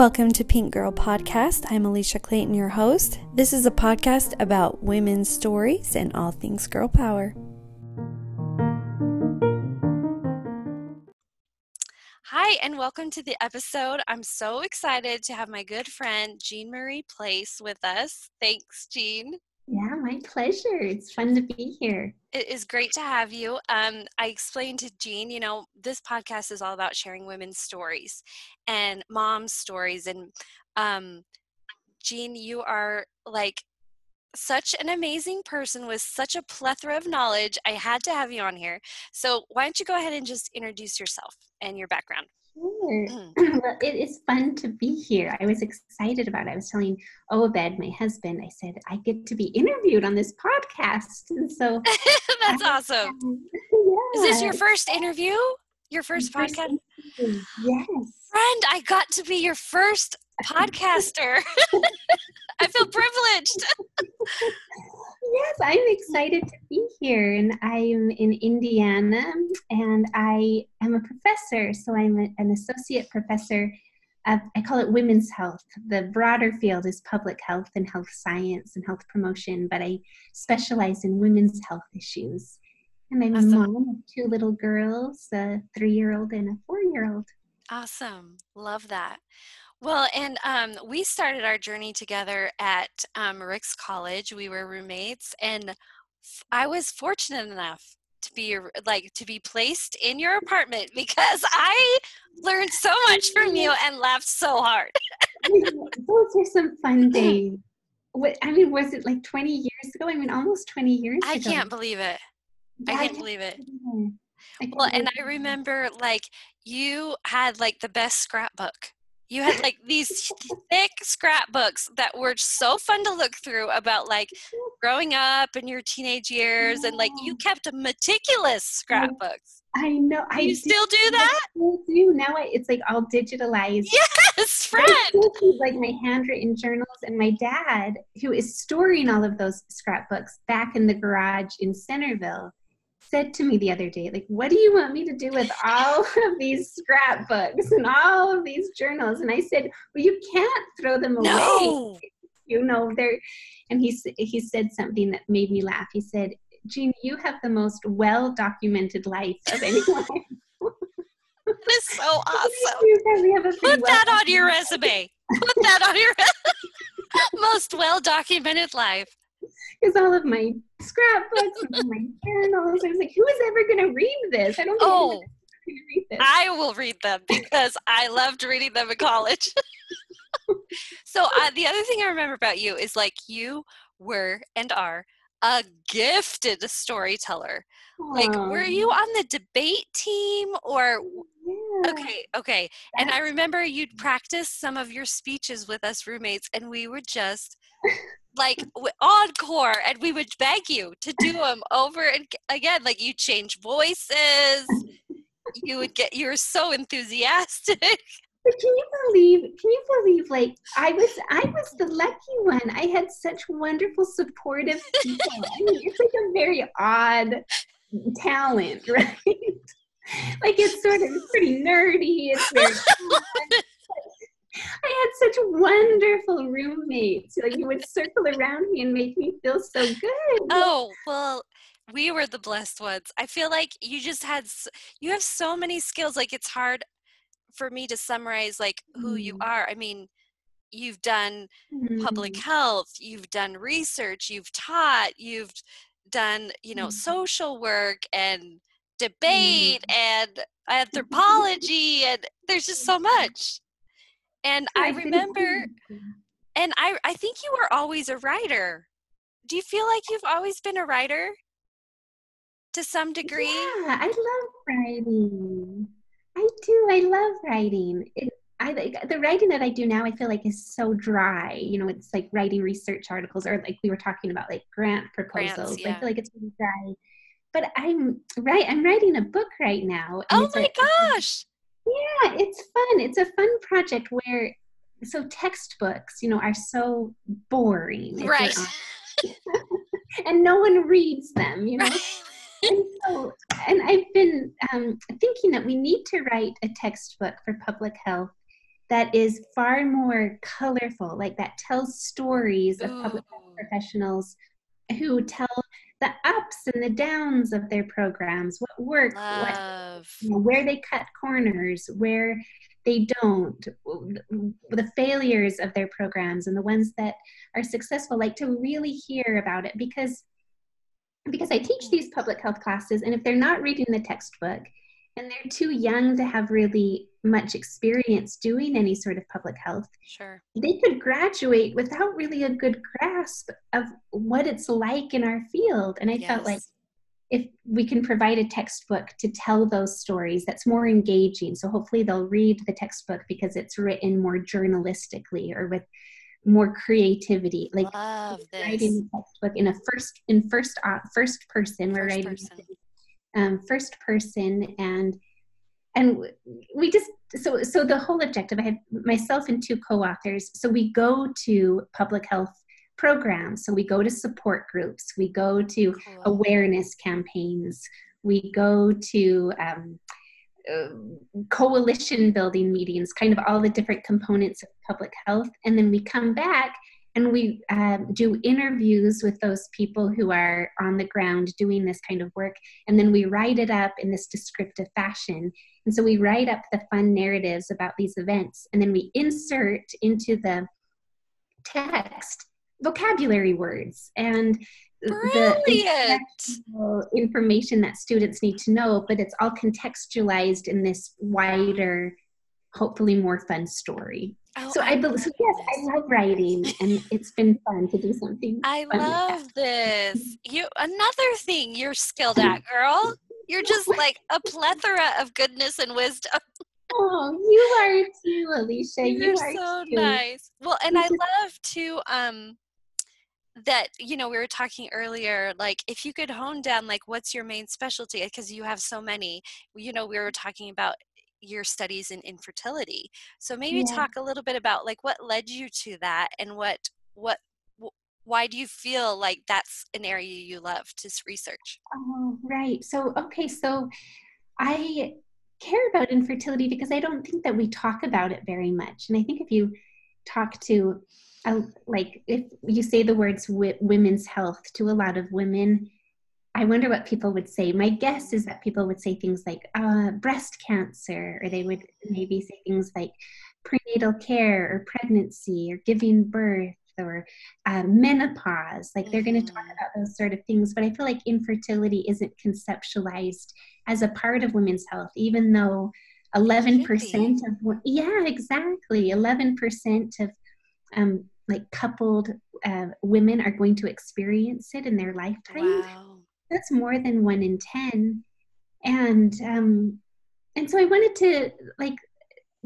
Welcome to Pink Girl Podcast. I'm Alicia Clayton, your host. This is a podcast about women's stories and all things girl power. Hi, and welcome to the episode. I'm so excited to have my good friend Jean Marie Place with us. Thanks, Jean. Yeah, my pleasure. It's fun to be here. It is great to have you. Um, I explained to Jean, you know, this podcast is all about sharing women's stories and mom's stories. And um, Jean, you are like such an amazing person with such a plethora of knowledge. I had to have you on here. So why don't you go ahead and just introduce yourself and your background? Sure. Mm. well, it is fun to be here. I was excited about it. I was telling Obed, my husband, I said, I get to be interviewed on this podcast. And so that's I, awesome. yeah. Is this your first interview? Your first my podcast? First yes. Friend, I got to be your first podcaster. I feel privileged. Yes, I'm excited to be here. And I'm in Indiana and I am a professor. So I'm a, an associate professor of, I call it women's health. The broader field is public health and health science and health promotion, but I specialize in women's health issues. And I'm awesome. a mom of two little girls, a three year old and a four year old. Awesome. Love that. Well, and um, we started our journey together at um, Ricks College. We were roommates, and f- I was fortunate enough to be like to be placed in your apartment because I learned so much from you and laughed so hard. Those are some fun days. What I mean, was it like 20 years ago? I mean, almost 20 years I ago. can't believe it. I can't believe it. Well, and I remember like you had like the best scrapbook you had like these thick scrapbooks that were so fun to look through about like growing up in your teenage years and like you kept meticulous scrapbooks. I know i you still do that I do now I, it's like all digitalized. Yes friend. like my handwritten journals and my dad who is storing all of those scrapbooks back in the garage in centerville said to me the other day, like, what do you want me to do with all of these scrapbooks and all of these journals? And I said, well, you can't throw them away. No. You know, they're, and he, he said something that made me laugh. He said, Jean, you have the most well documented life of anyone. that is so awesome. Put that on your resume. Put that on your most well documented life because all of my scrapbooks and my journals. I was like, who is ever going to read this? I don't. Think oh, read this. I will read them because I loved reading them in college. so uh, the other thing I remember about you is like you were and are a gifted storyteller. Aww. Like, were you on the debate team or? Yeah. Okay, okay. And I remember you'd practice some of your speeches with us roommates, and we would just like encore and we would beg you to do them over and again like you change voices you would get you were so enthusiastic but can you believe can you believe like i was i was the lucky one i had such wonderful supportive people i mean it's like a very odd talent right like it's sort of pretty nerdy it's very I had such wonderful roommates. Like you would circle around me and make me feel so good. Oh, well, we were the blessed ones. I feel like you just had you have so many skills like it's hard for me to summarize like who mm. you are. I mean, you've done mm. public health, you've done research, you've taught, you've done, you know, mm. social work and debate mm. and anthropology and there's just so much. And I remember, and I, I think you were always a writer. Do you feel like you've always been a writer to some degree? Yeah, I love writing. I do. I love writing. It, I like the writing that I do now. I feel like is so dry. You know, it's like writing research articles, or like we were talking about, like grant proposals. Grants, yeah. I feel like it's really dry. But I'm right. I'm writing a book right now. Oh my a, gosh! Yeah, it's fun. It's a fun project where so textbooks, you know, are so boring. Right. and no one reads them, you know. and so, and I've been um, thinking that we need to write a textbook for public health that is far more colorful, like that tells stories of public health professionals who tell the ups and the downs of their programs, what works, what, you know, where they cut corners, where they don't, the failures of their programs and the ones that are successful, like to really hear about it because because I teach these public health classes and if they're not reading the textbook and they're too young to have really much experience doing any sort of public health sure. they could graduate without really a good grasp of what it's like in our field. And i yes. felt like if we can provide a textbook to tell those stories that's more engaging. So hopefully they'll read the textbook because it's written more journalistically or with more creativity like writing textbook in a first in first uh, first person we're writing person um, first person and and we just so so the whole objective i have myself and two co-authors so we go to public health programs so we go to support groups we go to cool. awareness campaigns we go to um, coalition building meetings kind of all the different components of public health. And then we come back and we um, do interviews with those people who are on the ground doing this kind of work. And then we write it up in this descriptive fashion. And so we write up the fun narratives about these events. And then we insert into the text vocabulary words. And Brilliant. the information that students need to know but it's all contextualized in this wider hopefully more fun story Oh, so I, I believe, so yes, I love writing, and it's been fun to do something. I love this. You another thing you're skilled at, girl. You're just like a plethora of goodness and wisdom. Oh, you are too, Alicia. You're you are so too. nice. Well, and I love to um that you know we were talking earlier like if you could hone down like what's your main specialty because you have so many you know we were mm. talking about your studies in infertility. So maybe yeah. talk a little bit about like what led you to that and what what why do you feel like that's an area you love to research? Oh, right. So okay, so I care about infertility because I don't think that we talk about it very much. And I think if you talk to uh, like if you say the words w- women's health to a lot of women I wonder what people would say. My guess is that people would say things like uh, breast cancer, or they would maybe say things like prenatal care, or pregnancy, or giving birth, or uh, menopause. Like they're going to talk mm-hmm. about those sort of things. But I feel like infertility isn't conceptualized as a part of women's health, even though 11% of, yeah, exactly, 11% of um, like coupled uh, women are going to experience it in their lifetime. Wow. That's more than one in ten. And um and so i wanted to like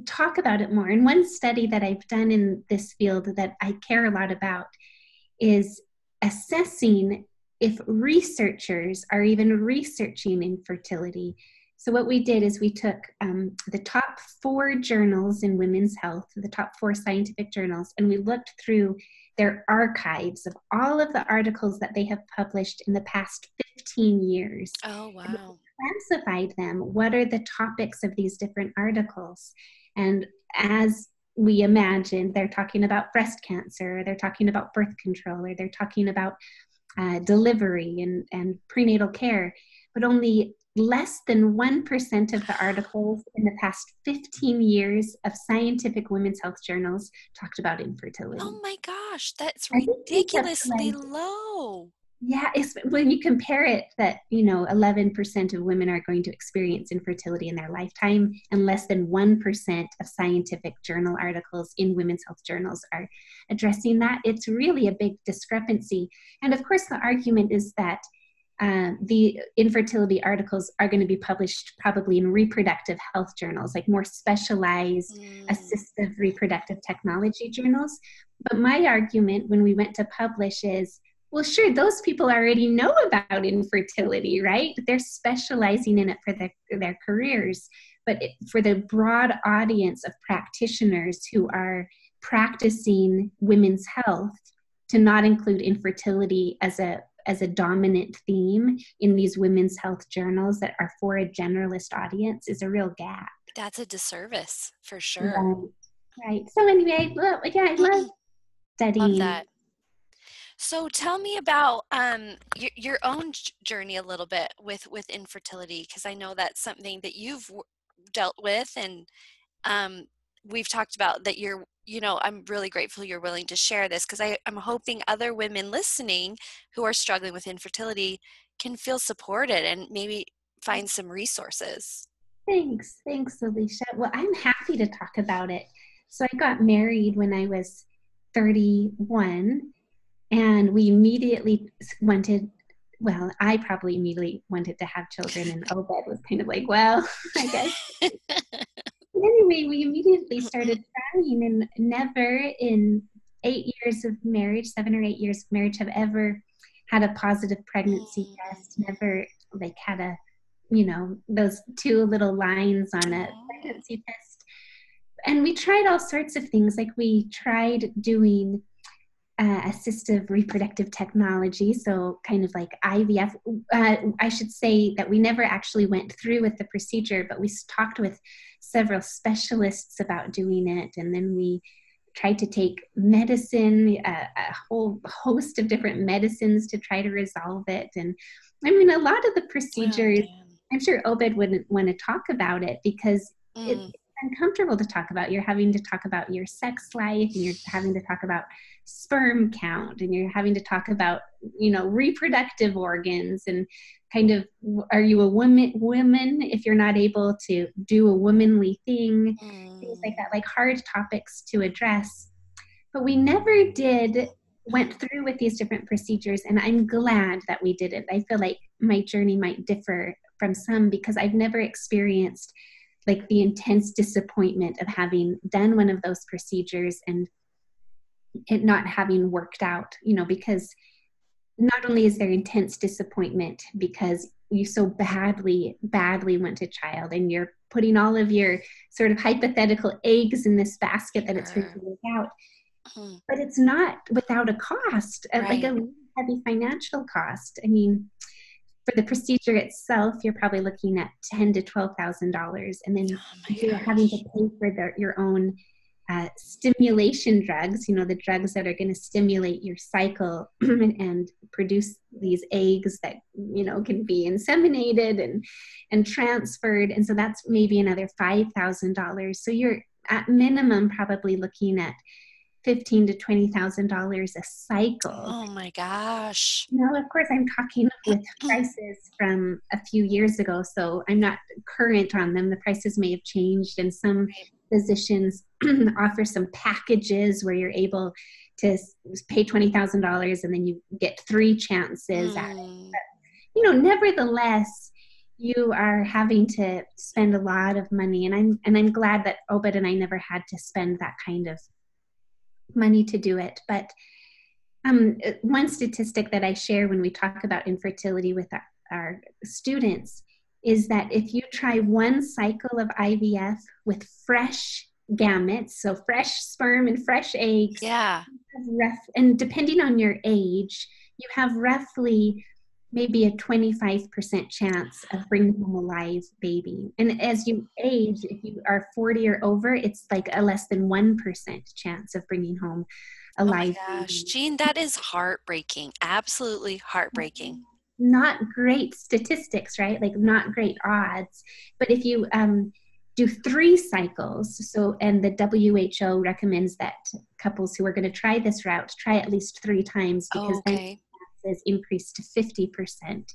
talk about it more. And one study that i've done in this field that i care a lot about is assessing if researchers are even researching infertility so what we did is we took um, the top four journals in women's health the top four scientific journals and we looked through their archives of all of the articles that they have published in the past 15 years. Oh, wow. classified them. What are the topics of these different articles? And as we imagine, they're talking about breast cancer, they're talking about birth control, or they're talking about uh, delivery and, and prenatal care. But only less than 1% of the articles in the past 15 years of scientific women's health journals talked about infertility. Oh my gosh, that's ridiculously low. Yeah, it's when you compare it that, you know, 11% of women are going to experience infertility in their lifetime and less than 1% of scientific journal articles in women's health journals are addressing that. It's really a big discrepancy. And of course, the argument is that uh, the infertility articles are going to be published probably in reproductive health journals, like more specialized mm. assistive reproductive technology journals. But my argument when we went to publish is well, sure, those people already know about infertility, right? They're specializing in it for their, their careers. But it, for the broad audience of practitioners who are practicing women's health, to not include infertility as a as a dominant theme in these women's health journals that are for a generalist audience is a real gap. That's a disservice for sure. Right. So anyway, I love, yeah, I love studying. Love that. So tell me about um, your, your own journey a little bit with with infertility, because I know that's something that you've dealt with, and um, we've talked about that you're. You know, I'm really grateful you're willing to share this because I'm hoping other women listening who are struggling with infertility can feel supported and maybe find some resources. Thanks. Thanks, Alicia. Well, I'm happy to talk about it. So I got married when I was 31, and we immediately wanted, well, I probably immediately wanted to have children, and Obed was kind of like, well, I guess. anyway, we immediately started trying, and never in eight years of marriage, seven or eight years of marriage, have ever had a positive pregnancy test, never like had a, you know, those two little lines on a pregnancy test and we tried all sorts of things. Like we tried doing uh, assistive reproductive technology, so kind of like IVF. Uh, I should say that we never actually went through with the procedure, but we talked with several specialists about doing it, and then we tried to take medicine, a, a whole host of different medicines to try to resolve it. And I mean, a lot of the procedures. Oh, I'm sure Obed wouldn't want to talk about it because mm. it, uncomfortable to talk about. You're having to talk about your sex life and you're having to talk about sperm count and you're having to talk about, you know, reproductive organs and kind of are you a woman woman if you're not able to do a womanly thing, mm. things like that, like hard topics to address. But we never did went through with these different procedures and i'm glad that we did it i feel like my journey might differ from some because i've never experienced like the intense disappointment of having done one of those procedures and it not having worked out, you know, because not only is there intense disappointment because you so badly, badly want a child and you're putting all of your sort of hypothetical eggs in this basket that it's going to work out, mm-hmm. but it's not without a cost, right. like a heavy financial cost. I mean, for the procedure itself, you're probably looking at ten to twelve thousand dollars, and then oh you're having to pay for the, your own uh, stimulation drugs. You know, the drugs that are going to stimulate your cycle and produce these eggs that you know can be inseminated and and transferred, and so that's maybe another five thousand dollars. So you're at minimum probably looking at fifteen to twenty thousand dollars a cycle. Oh my gosh! Now, of course, I'm talking with prices from a few years ago, so I'm not current on them. The prices may have changed, and some physicians offer some packages where you're able to pay twenty thousand dollars and then you get three chances mm. at it. Mm. But, you know, nevertheless, you are having to spend a lot of money, and I'm and I'm glad that Obed and I never had to spend that kind of money to do it. But um, one statistic that I share when we talk about infertility with our, our students is that if you try one cycle of IVF with fresh gametes, so fresh sperm and fresh eggs, yeah, and depending on your age, you have roughly maybe a 25% chance of bringing home a live baby. And as you age, if you are 40 or over, it's like a less than 1% chance of bringing home a live oh my gosh, baby. Jean, that is heartbreaking. Absolutely heartbreaking. Not great statistics, right? Like not great odds. But if you um, do three cycles, so and the WHO recommends that couples who are going to try this route try at least three times because okay. Is increased to 50%.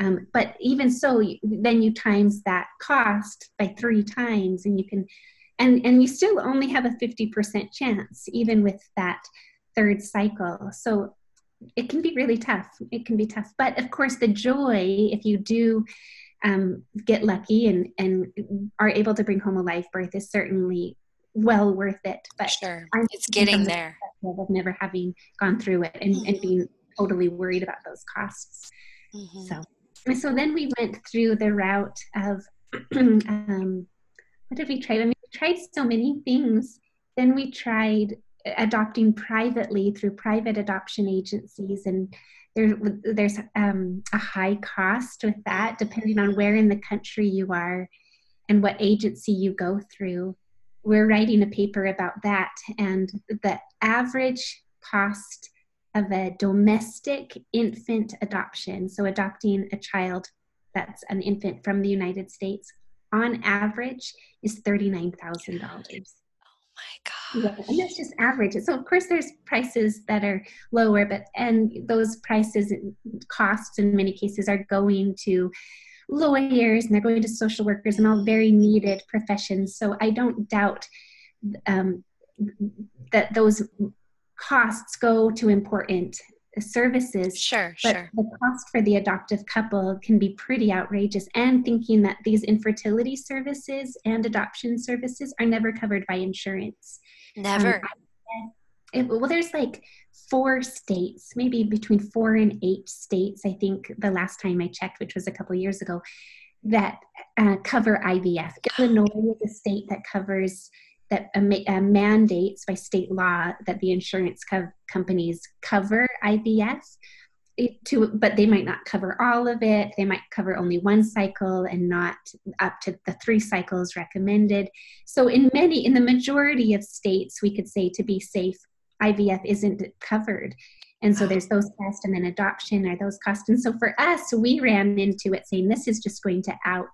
Um, but even so, then you times that cost by three times, and you can, and and you still only have a 50% chance, even with that third cycle. So it can be really tough. It can be tough. But of course, the joy, if you do um, get lucky and and are able to bring home a live birth, is certainly well worth it. But sure, I'm it's getting there. Of never having gone through it and, and being totally worried about those costs. Mm-hmm. So, so then we went through the route of um, what did we try? I mean, we tried so many things. Then we tried adopting privately through private adoption agencies, and there, there's um, a high cost with that, depending on where in the country you are and what agency you go through we're writing a paper about that, and the average cost of a domestic infant adoption, so adopting a child that's an infant from the United States, on average is $39,000. Oh my God. Yeah, and that's just average. So of course there's prices that are lower, but and those prices costs in many cases are going to lawyers and they're going to social workers and all very needed professions. So I don't doubt um, that those costs go to important services. Sure, but sure. The cost for the adoptive couple can be pretty outrageous. And thinking that these infertility services and adoption services are never covered by insurance. Never. Um, it, well, there's like four states, maybe between four and eight states, I think the last time I checked, which was a couple years ago, that uh, cover IVF. Illinois is a state that covers that uh, uh, mandates by state law that the insurance co- companies cover IVF. To, but they might not cover all of it. They might cover only one cycle and not up to the three cycles recommended. So, in many, in the majority of states, we could say to be safe, IVF isn't covered. And so there's those costs, and then adoption are those costs. And so for us, we ran into it saying this is just going to out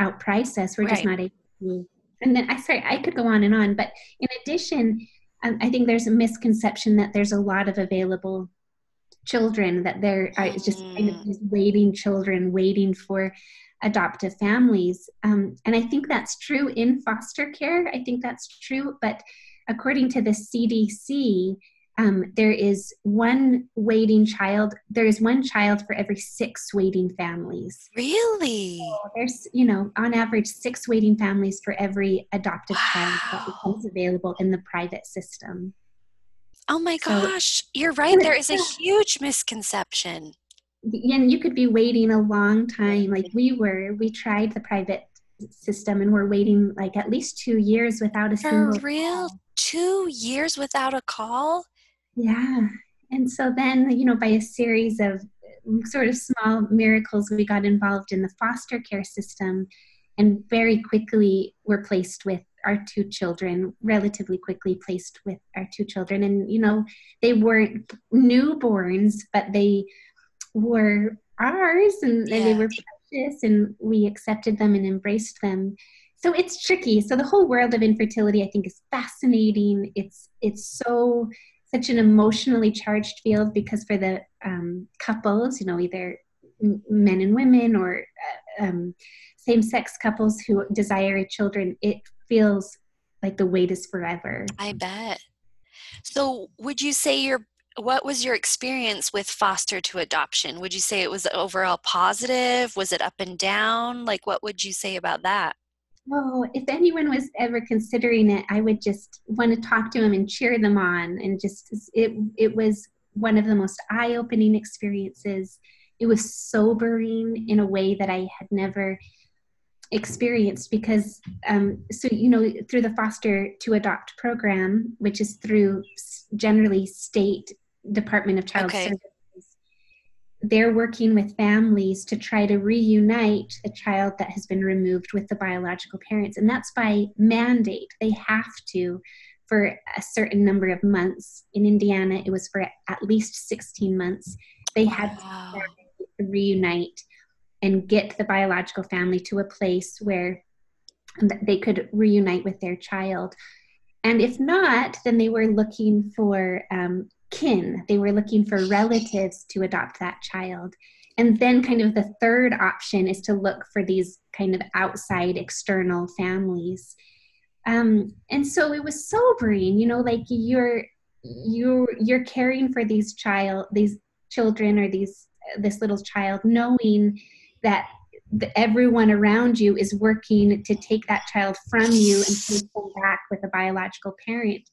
outprice us. We're right. just not able to. And then I sorry, I could go on and on, but in addition, um, I think there's a misconception that there's a lot of available children that there are just kind of mm. these waiting children waiting for adoptive families. Um, and I think that's true in foster care. I think that's true, but according to the CDC, um, there is one waiting child. There is one child for every six waiting families. Really? So there's, you know, on average, six waiting families for every adoptive wow. child that becomes available in the private system. Oh my so, gosh, you're right. There is a huge misconception. And you could be waiting a long time, like we were. We tried the private system and we're waiting like at least two years without a for single real call. two years without a call yeah. And so then you know by a series of sort of small miracles we got involved in the foster care system and very quickly were placed with our two children relatively quickly placed with our two children. And you know they weren't newborns but they were ours and, yeah. and they were precious and we accepted them and embraced them. So it's tricky. So the whole world of infertility i think is fascinating. It's it's so such an emotionally charged field because for the um, couples you know either men and women or uh, um, same-sex couples who desire children it feels like the wait is forever i bet so would you say your what was your experience with foster to adoption? Would you say it was overall positive? Was it up and down? Like, what would you say about that? Oh, if anyone was ever considering it, I would just want to talk to them and cheer them on. And just, it, it was one of the most eye opening experiences. It was sobering in a way that I had never experienced because um, so you know through the foster to adopt program which is through generally state Department of Child okay. Services. They're working with families to try to reunite a child that has been removed with the biological parents. And that's by mandate. They have to for a certain number of months. In Indiana, it was for at least 16 months. They had wow. to reunite and get the biological family to a place where they could reunite with their child. And if not, then they were looking for um, kin. They were looking for relatives to adopt that child. And then, kind of, the third option is to look for these kind of outside external families. Um, and so it was sobering, you know, like you're you're you're caring for these child these children or these this little child knowing that the, everyone around you is working to take that child from you and take them back with a biological parent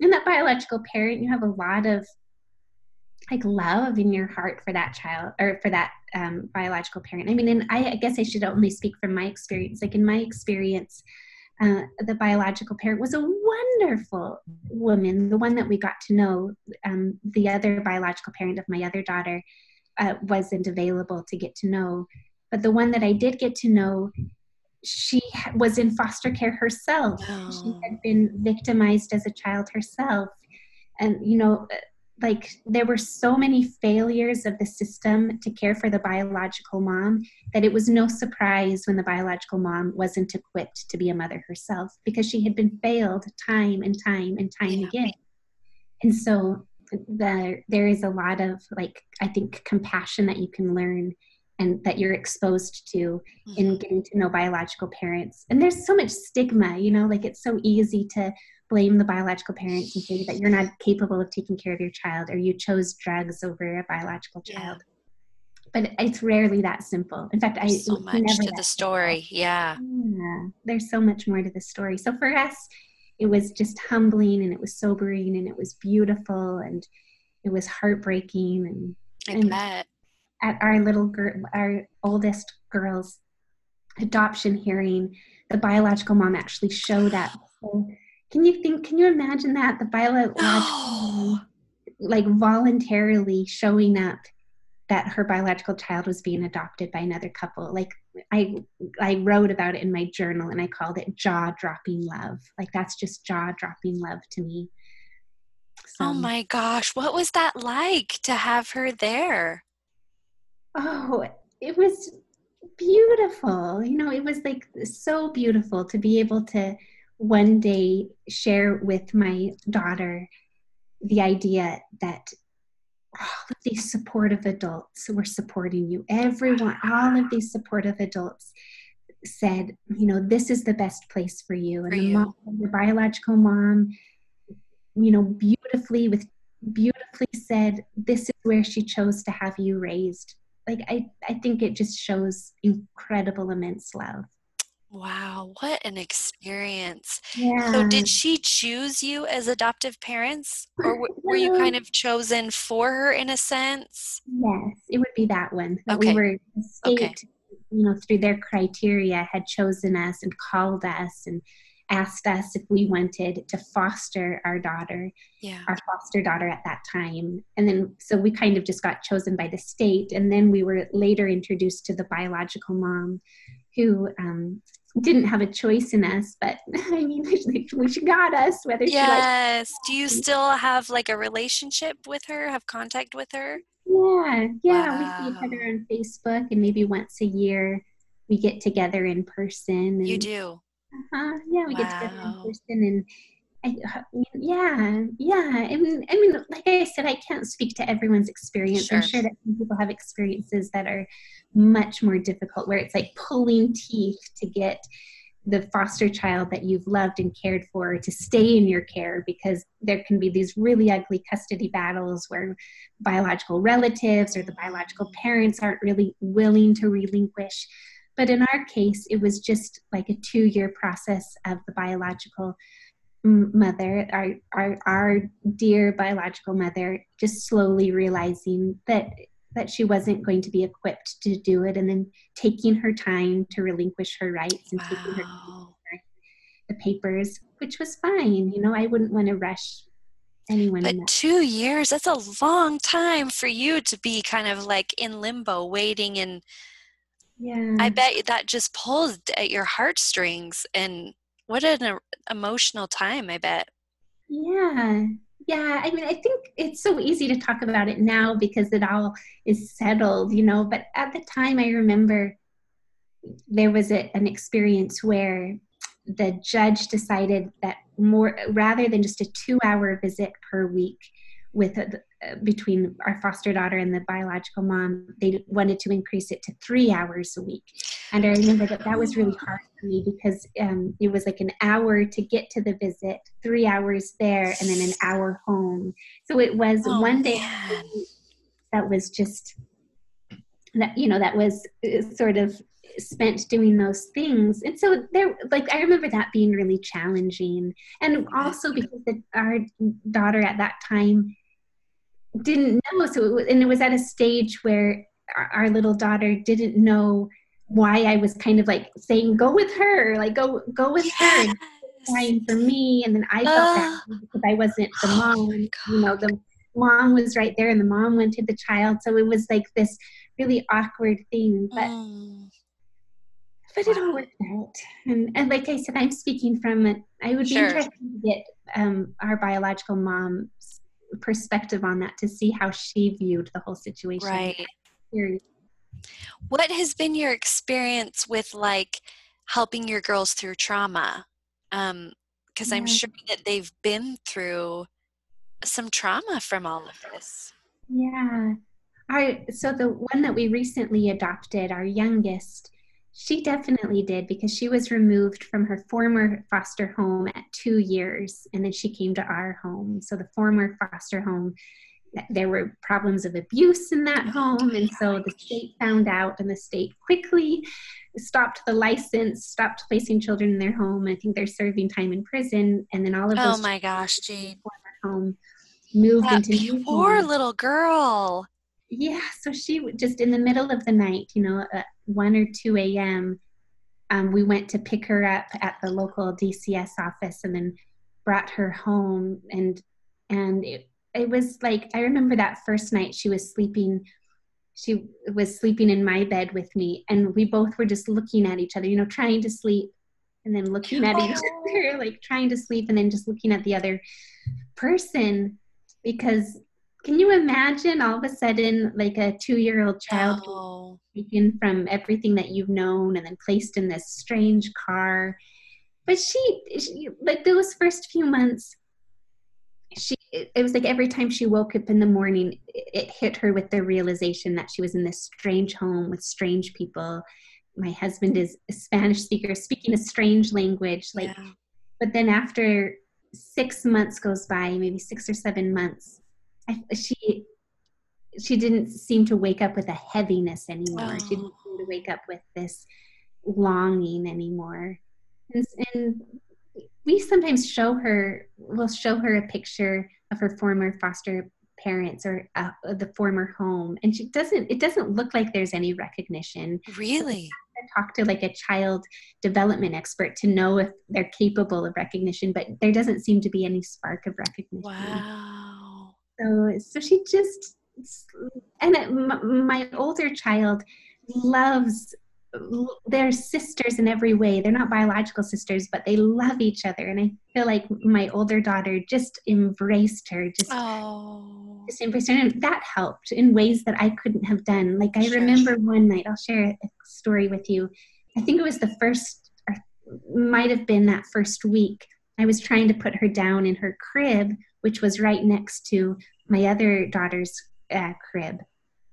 and that biological parent you have a lot of like love in your heart for that child or for that um, biological parent. I mean and I, I, guess i should only speak from my experience. Like in my experience uh, the biological parent was a wonderful woman the one that we got to know um, the other biological parent of my other daughter uh, wasn't available to get to know. But the one that i did get to know she was in foster care herself. Oh. She had been victimized as a child herself. And, you know, uh, like there were so many failures of the system to care for the biological mom that it was no surprise when the biological mom wasn't equipped to be a mother herself because she had been failed time and time and time yeah. again. And so uh, the, there is a lot of like, I think, compassion that you can learn and that you're exposed to mm-hmm. in getting to know biological parents. And there's so much stigma, you know, like it's so easy to blame the biological parents and say that you're not capable of taking care of your child or you chose drugs over a biological child. Yeah. But it's rarely that simple. In fact, there's I so much to the story. Yeah. yeah. There's so much more to the story. So for us, it was just humbling and it was sobering and it was beautiful and it was heartbreaking and, I and bet. At our little girl, our oldest girl's adoption hearing, the biological mom actually showed up. So can you think? Can you imagine that the biological no. like voluntarily showing up that her biological child was being adopted by another couple? Like I I wrote about it in my journal and I called it jaw dropping love. Like that's just jaw dropping love to me. Oh so, oh my gosh, what was that like to have her there? Oh, it was beautiful. You know, it was like so beautiful to be able to one day share with my daughter the idea that all of these supportive adults were supporting you. Everyone, all of these supportive adults said, you know, this is the best place for you. And for the, you. Mom, the biological mom, you know, beautifully with beautifully said, this is where she chose to have you raised. Like I, I think it just shows incredible, immense love. Wow, what an experience. Yeah. So, did she choose you as adoptive parents, or w- were you kind of chosen for her in a sense? Yes, it would be that one. That okay. We were state, okay. you know, through their criteria, had chosen us and called us and asked us if we wanted to foster our daughter, yeah. our foster daughter at that time. And then, so we kind of just got chosen by the state. And then we were later introduced to the biological mom who um, didn't have a choice in us, but I mean, she got us. Whether yes, she do you still have like a relationship with her? Have contact with her? Yeah, yeah. Wow. We see each other on Facebook, and maybe once a year we get together in person. And, you do. Uh-huh. Yeah, we wow. get together in person, and I, yeah, yeah. I mean, I mean, like I said, I can't speak to everyone's experience. Sure. I'm sure that some people have experiences that are much more difficult, where it's like pulling teeth to get the foster child that you've loved and cared for to stay in your care because there can be these really ugly custody battles where biological relatives or the biological parents aren't really willing to relinquish. But in our case, it was just like a two year process of the biological mother, our, our, our dear biological mother, just slowly realizing that that she wasn't going to be equipped to do it and then taking her time to relinquish her rights and wow. taking her the papers which was fine you know i wouldn't want to rush anyone but two years that's a long time for you to be kind of like in limbo waiting and yeah i bet that just pulls at your heartstrings and what an emotional time, I bet. Yeah. Yeah, I mean, I think it's so easy to talk about it now because it all is settled, you know. But at the time, I remember there was a, an experience where the judge decided that more rather than just a two hour visit per week with a, between our foster daughter and the biological mom, they wanted to increase it to three hours a week. And I remember that that was really hard for me because um, it was like an hour to get to the visit, three hours there, and then an hour home. So it was oh, one day that was just that you know that was uh, sort of spent doing those things and so there like i remember that being really challenging and also because the, our daughter at that time didn't know. So it was, and it was at a stage where our, our little daughter didn't know why I was kind of like saying, "Go with her, like go go with yes. her." Crying for me, and then I felt uh, that because I wasn't the oh mom. Oh you know, the mom was right there, and the mom went to the child. So it was like this really awkward thing. But mm. but it all worked out. And, and like I said, I'm speaking from it. I would be interested to get um, our biological mom's perspective on that to see how she viewed the whole situation. Right. What has been your experience with like helping your girls through trauma? Um, because I'm sure that they've been through some trauma from all of this. Yeah. Our, so the one that we recently adopted, our youngest, she definitely did because she was removed from her former foster home at two years and then she came to our home. So the former foster home, there were problems of abuse in that home. And so the state found out and the state quickly stopped the license, stopped placing children in their home. I think they're serving time in prison. And then all of those. Oh my gosh, Jean. Home moved that into. Poor little girl yeah so she just in the middle of the night you know at 1 or 2 a.m um, we went to pick her up at the local dcs office and then brought her home and and it, it was like i remember that first night she was sleeping she was sleeping in my bed with me and we both were just looking at each other you know trying to sleep and then looking at each other like trying to sleep and then just looking at the other person because can you imagine all of a sudden like a two year old child oh. taken from everything that you've known and then placed in this strange car but she, she like those first few months she it was like every time she woke up in the morning it hit her with the realization that she was in this strange home with strange people my husband is a spanish speaker speaking a strange language like yeah. but then after six months goes by maybe six or seven months I, she she didn't seem to wake up with a heaviness anymore. Oh. She didn't seem to wake up with this longing anymore. And, and we sometimes show her, we'll show her a picture of her former foster parents or uh, the former home, and she doesn't. It doesn't look like there's any recognition. Really. talk to like a child development expert to know if they're capable of recognition, but there doesn't seem to be any spark of recognition. Wow so so she just and it, my older child loves they're sisters in every way. They're not biological sisters, but they love each other. And I feel like my older daughter just embraced her, just, oh. just embraced her. And that helped in ways that I couldn't have done. Like I sure. remember one night, I'll share a story with you. I think it was the first, or might have been that first week. I was trying to put her down in her crib which was right next to my other daughter's uh, crib.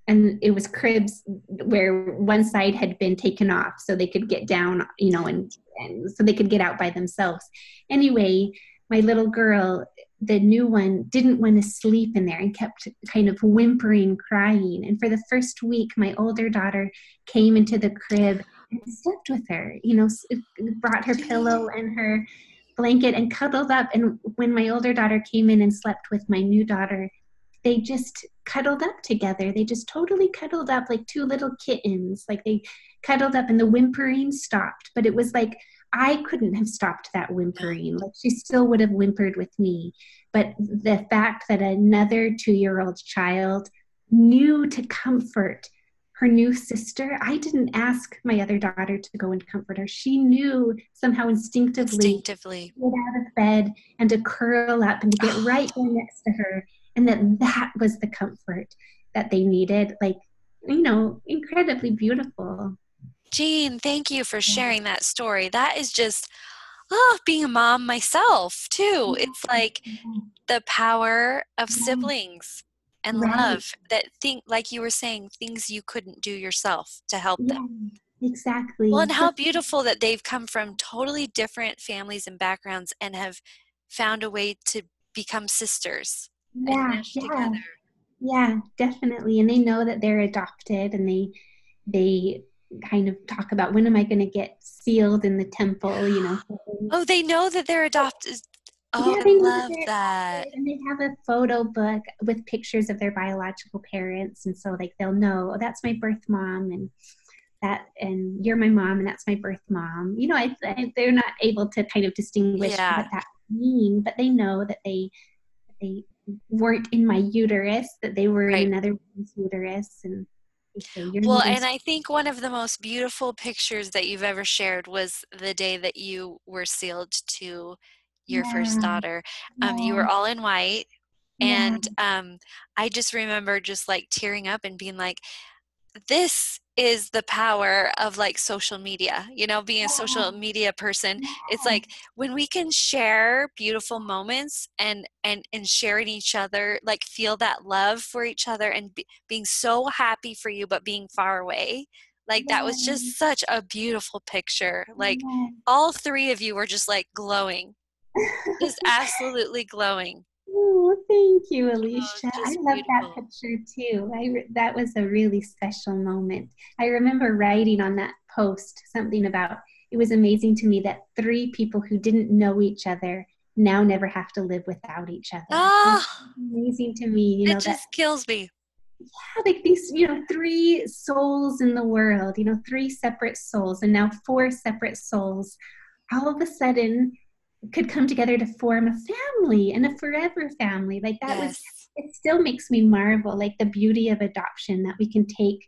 And it was cribs where one side had been taken off so they could get down, you know, and, and so they could get out by themselves. Anyway, my little girl, the new one, didn't want to sleep in there and kept kind of whimpering, crying. And for the first week, my older daughter came into the crib and slept with her, you know, brought her pillow and her blanket and cuddled up. And when my older daughter came in and slept with my new daughter, they just cuddled up together. They just totally cuddled up like two little kittens. Like they cuddled up and the whimpering stopped. But it was like I couldn't have stopped that whimpering. Like she still would have whimpered with me. But the fact that another two year old child knew to comfort her new sister, I didn't ask my other daughter to go and comfort her. She knew somehow instinctively, instinctively. to get out of bed and to curl up and to get right there next to her. And that that was the comfort that they needed. Like, you know, incredibly beautiful. Jean, thank you for sharing that story. That is just, oh, being a mom myself too. It's like the power of siblings and right. love that think like you were saying things you couldn't do yourself to help yeah, them exactly well and how beautiful that they've come from totally different families and backgrounds and have found a way to become sisters yeah yeah together. yeah definitely and they know that they're adopted and they they kind of talk about when am I going to get sealed in the temple, you know. Oh, they know that they're adopted Oh, yeah, I love that. And they have a photo book with pictures of their biological parents, and so like they'll know, oh, that's my birth mom, and that, and you're my mom, and that's my birth mom. You know, I, I, they're not able to kind of distinguish yeah. what that mean, but they know that they they weren't in my uterus, that they were right. in another woman's uterus, and well, and I think one of the most beautiful pictures that you've ever shared was the day that you were sealed to your yeah. first daughter. Um, yeah. You were all in white, and um, I just remember just like tearing up and being like, this is the power of like social media you know being a social media person. It's like when we can share beautiful moments and and and sharing each other like feel that love for each other and be, being so happy for you but being far away like that was just such a beautiful picture. Like all three of you were just like glowing just absolutely glowing Oh, thank you, Alicia. Oh, I love that picture too. I that was a really special moment. I remember writing on that post something about it was amazing to me that three people who didn't know each other now never have to live without each other. Ah, amazing to me. You know, it just that, kills me. Yeah, like these, you know, three souls in the world. You know, three separate souls, and now four separate souls. All of a sudden, could come together to form a family and a forever family. Like that yes. was it still makes me marvel like the beauty of adoption that we can take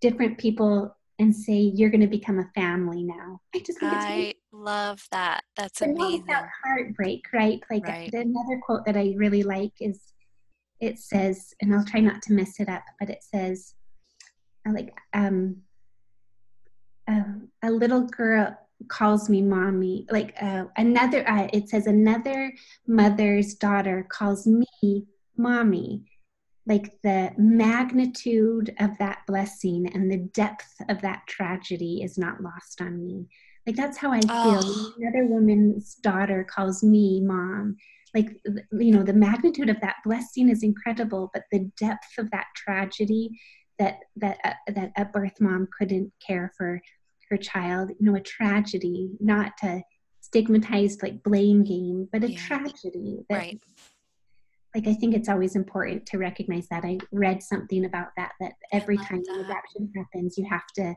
different people and say you're going to become a family now. I just think I it's love that. That's amazing without heartbreak right? Like right. another quote that i really like is it says and i'll try not to mess it up but it says like um, um a little girl calls me mommy like uh, another uh, it says another mother's daughter calls me mommy. Like the magnitude of that blessing and the depth of that tragedy is not lost on me. Like that's how i feel. Oh. another woman's daughter calls me mom. Like you know the magnitude of that blessing is incredible but the depth of that tragedy that that uh, that a birth mom couldn't care for her child, you know, a tragedy, not a stigmatized like blame game, but a yeah. tragedy. That, right. Like I think it's always important to recognize that. I read something about that that every time that. adoption happens, you have to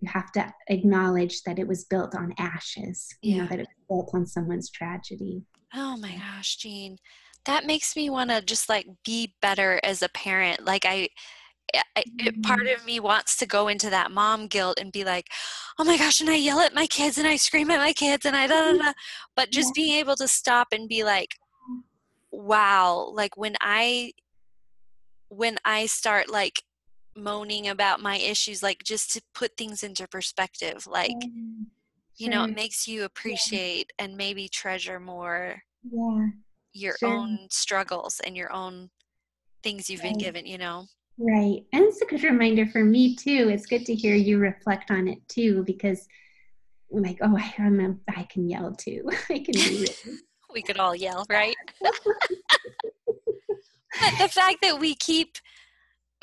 you have to acknowledge that it was built on ashes. Yeah. You know, that it was built on someone's tragedy. Oh my gosh, Jean. That makes me want to just like be better as a parent. Like I it, part mm-hmm. of me wants to go into that mom guilt and be like, oh my gosh, and I yell at my kids and I scream at my kids and I da da da. But just being able to stop and be like, wow, like when I when I start like moaning about my issues, like just to put things into perspective, like mm-hmm. you know, it makes you appreciate yeah. and maybe treasure more yeah. your sure. own struggles and your own things you've been given, you know. Right. And it's a good reminder for me too. It's good to hear you reflect on it too, because I'm like, oh, I remember I can yell too. I can do it. we could all yell, right? but the fact that we keep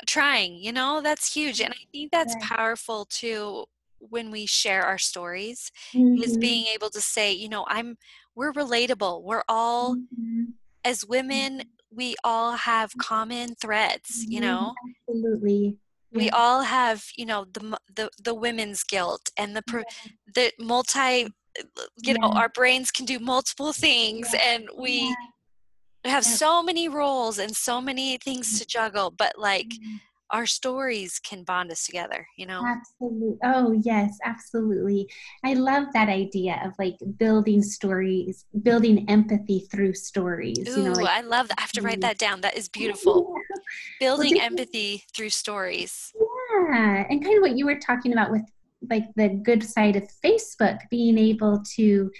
trying, you know, that's huge. And I think that's right. powerful too when we share our stories mm-hmm. is being able to say, you know, I'm we're relatable. We're all mm-hmm. as women we all have common threads you mm-hmm. know? Absolutely. We all have you know the the, the women's guilt and the the multi you know our brains can do multiple things and we have so many roles and so many things to juggle but like mm-hmm our stories can bond us together you know? Absolutely oh yes absolutely. I love that idea of like building stories building empathy through stories Ooh, you know like, i love that i have to write that down that is beautiful. Yeah. building well, empathy through stories. Yeah and kind of what you were talking about with like the good side of facebook being able to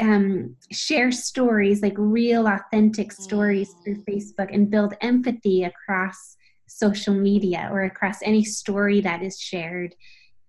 um, share stories like real authentic stories mm. through facebook and build empathy across social media or across any story that is shared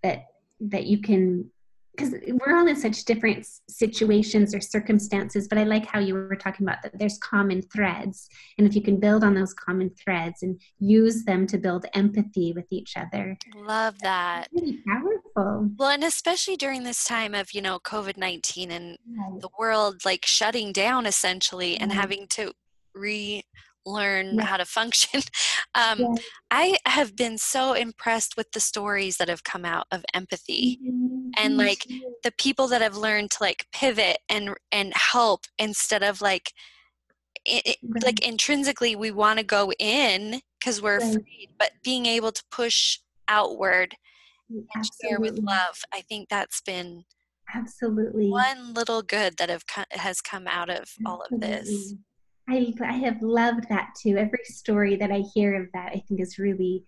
that that you can because we're all in such different situations or circumstances but i like how you were talking about that there's common threads. And if you can build on those common threads and use them to build empathy with each other. Love that. really powerful. Well and especially during this time of you know covid-19 and right. the world like shutting down essentially and having to re learn yeah. how to function. Um, yeah. I have been so impressed with the stories that have come out of empathy mm-hmm. and like the people that have learned to like pivot and and help instead of like it, right. like intrinsically we want to go in because we're right. afraid, but being able to push outward and share with love. I think that's been absolutely one little good that have has come out of absolutely. all of this. I I have loved that too. Every story that I hear of that, I think is really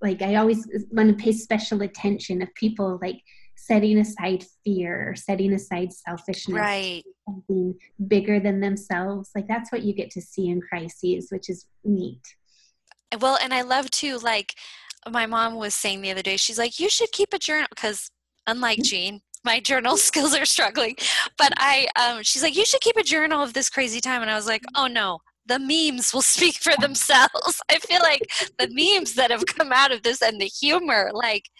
like I always want to pay special attention of people like setting aside fear or setting aside selfishness right something bigger than themselves like that's what you get to see in crises which is neat well and i love to like my mom was saying the other day she's like you should keep a journal because unlike mm-hmm. jean my journal skills are struggling. But i um, she's like you should keep a journal of this crazy time. And i was like oh no. The memes will speak for themselves. I feel like the memes that have come out of this and the humor like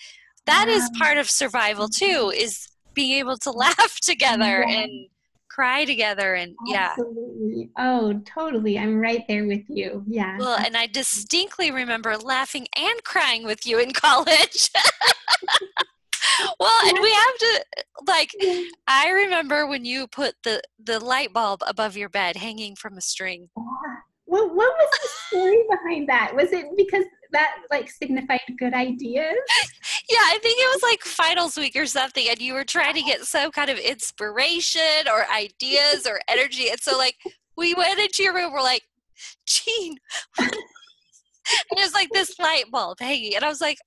that is part of survival too is being able to laugh together yeah. and cry together and Absolutely. yeah oh totally. I'm right there with you. Yeah. Well and i distinctly remember laughing and crying with you in college well and we have to like i remember when you put the the light bulb above your bed hanging from a string yeah. what, what was the story behind that was it because that like signified good ideas? Yeah, I think it was like finals week or something, and you were trying to get some kind of inspiration or ideas or energy. And so, like, we went into your room, we're like, Jean, and it was like this light bulb hanging. And I was like,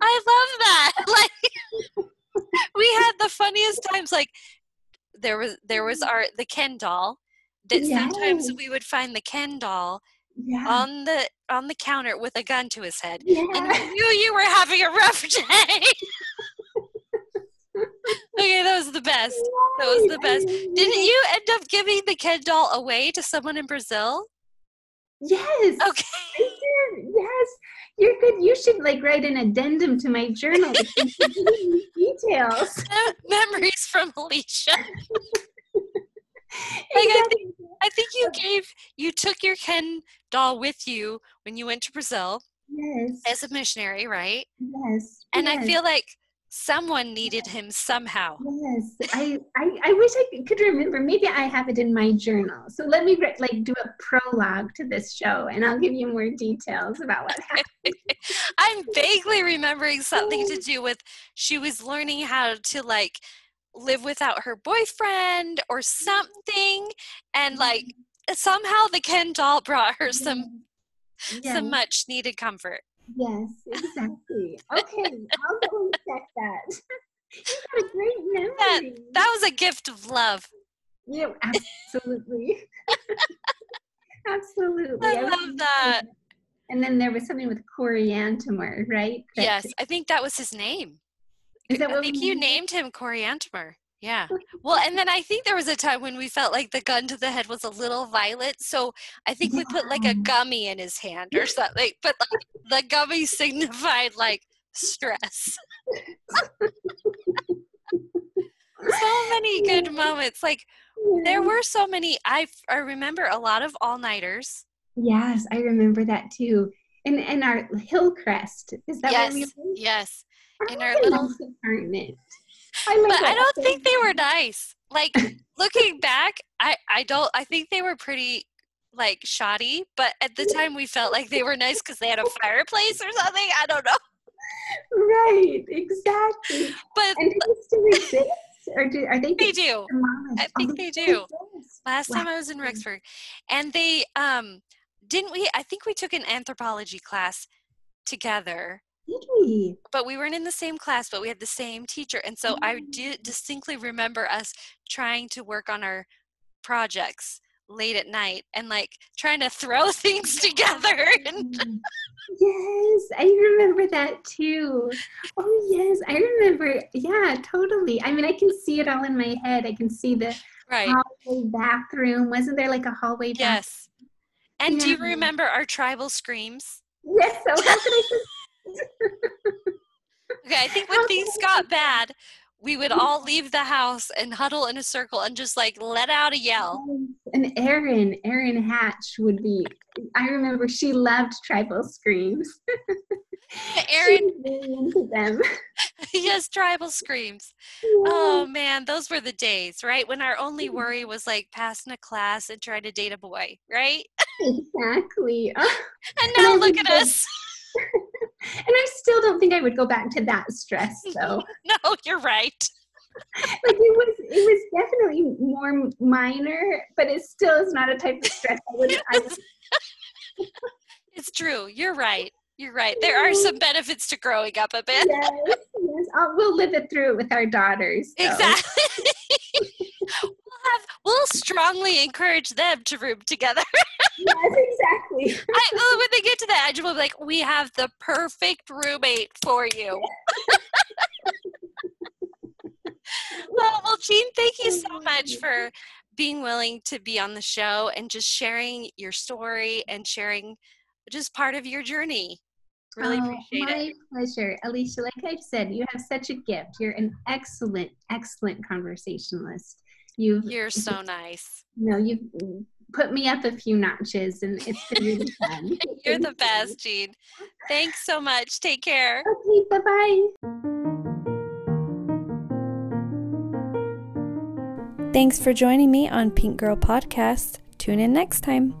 I love that. Like, we had the funniest times. Like, there was there was our the Ken doll that yes. sometimes we would find the Ken doll yeah. on the on the counter with a gun to his head yeah. and knew you were having a rough day. okay, that was the best. That was the best. Didn't you end up giving the Ken doll away to someone in Brazil? Yes. Okay. Yes. You're good. You should like write an addendum to my journal details. Memories from Alicia. like I think, I think you gave you took your Ken doll with you when you went to Brazil. Yes. As a missionary, right? Yes. And yes. I feel like someone needed him somehow. Yes. I, I, I wish I could remember. Maybe I have it in my journal. So let me like do a prologue to this show and I'll give you more details about what happened. I'm vaguely remembering something to do with she was learning how to like live without her boyfriend or something and like mm-hmm. somehow the ken doll brought her some yes. some much needed comfort yes exactly. Okay i'll go check that. You got a great memory. that, that was a gift of love. Yeah absolutely. Absolutely. I, I love that. And then there was something with Coriantumr, right? That yes, I think that was his name. Is that I think you named him Coriantumr. Yeah. Well, and then I think there was a time when we felt like the gun to the head was a little violent. So I think we put like a gummy in his hand or something. But like the gummy signified like stress. so many good moments. Like there were so many. I I remember a lot of all nighters. Yes, I remember that too. And and our Hillcrest is that yes, what we? Yes, in our little apartment. I but I don't think they were nice. Like looking back, I I don't. I think they were pretty like shoddy. But at the time, we felt like they were nice because they had a fireplace or something. I don't know. Right. Exactly. But and do they still exist? Or do, are they? They do. I think oh, they do. Last wow. time I was in Rexburg, and they um didn't we? I think we took an anthropology class together did we? But we weren't in the same class, but we had the same teacher. And so I mm. did distinctly remember us trying to work on our projects late at night and like trying to throw things together and mm. yes i remember that too oh yes i remember yeah totally i mean i can see it all in my head i can see the right hallway bathroom wasn't there like a hallway bathroom? yes and yeah. do you remember our tribal screams yes so how can i okay, I think when things got bad, we would all leave the house and huddle in a circle and just like let out a yell. And Erin, Erin Hatch would be, I remember she loved tribal screams. Erin, into them. yes, tribal screams. Yeah. Oh man, those were the days, right? When our only mm-hmm. worry was like passing a class and trying to date a boy, right? exactly. and now and look at us. And I still don't think I would go back to that stress though. no, you're right. like it was it was definitely more minor, but it still is not a type of stress I would, I would It's true. You're right. You're right. There are some benefits to growing up a bit. Yes, yes. I'll, we'll live it through with our daughters. So. Exactly. We'll have. We'll strongly encourage them to room together. yes, exactly. I, when they get to the edge, we'll be like, "We have the perfect roommate for you." well, well, Jean, thank you so much for being willing to be on the show and just sharing your story and sharing just part of your journey. Really oh, appreciate my it. My pleasure. Alicia, like I've said, you have such a gift. You're an excellent, excellent conversationalist. You've You're so nice. You know, you've put me up a few notches and it's been really fun. You're the best, Jean. Thanks so much. Take care. Okay, bye-bye. Thanks for joining me on Pink Girl Podcast. Tune in next time.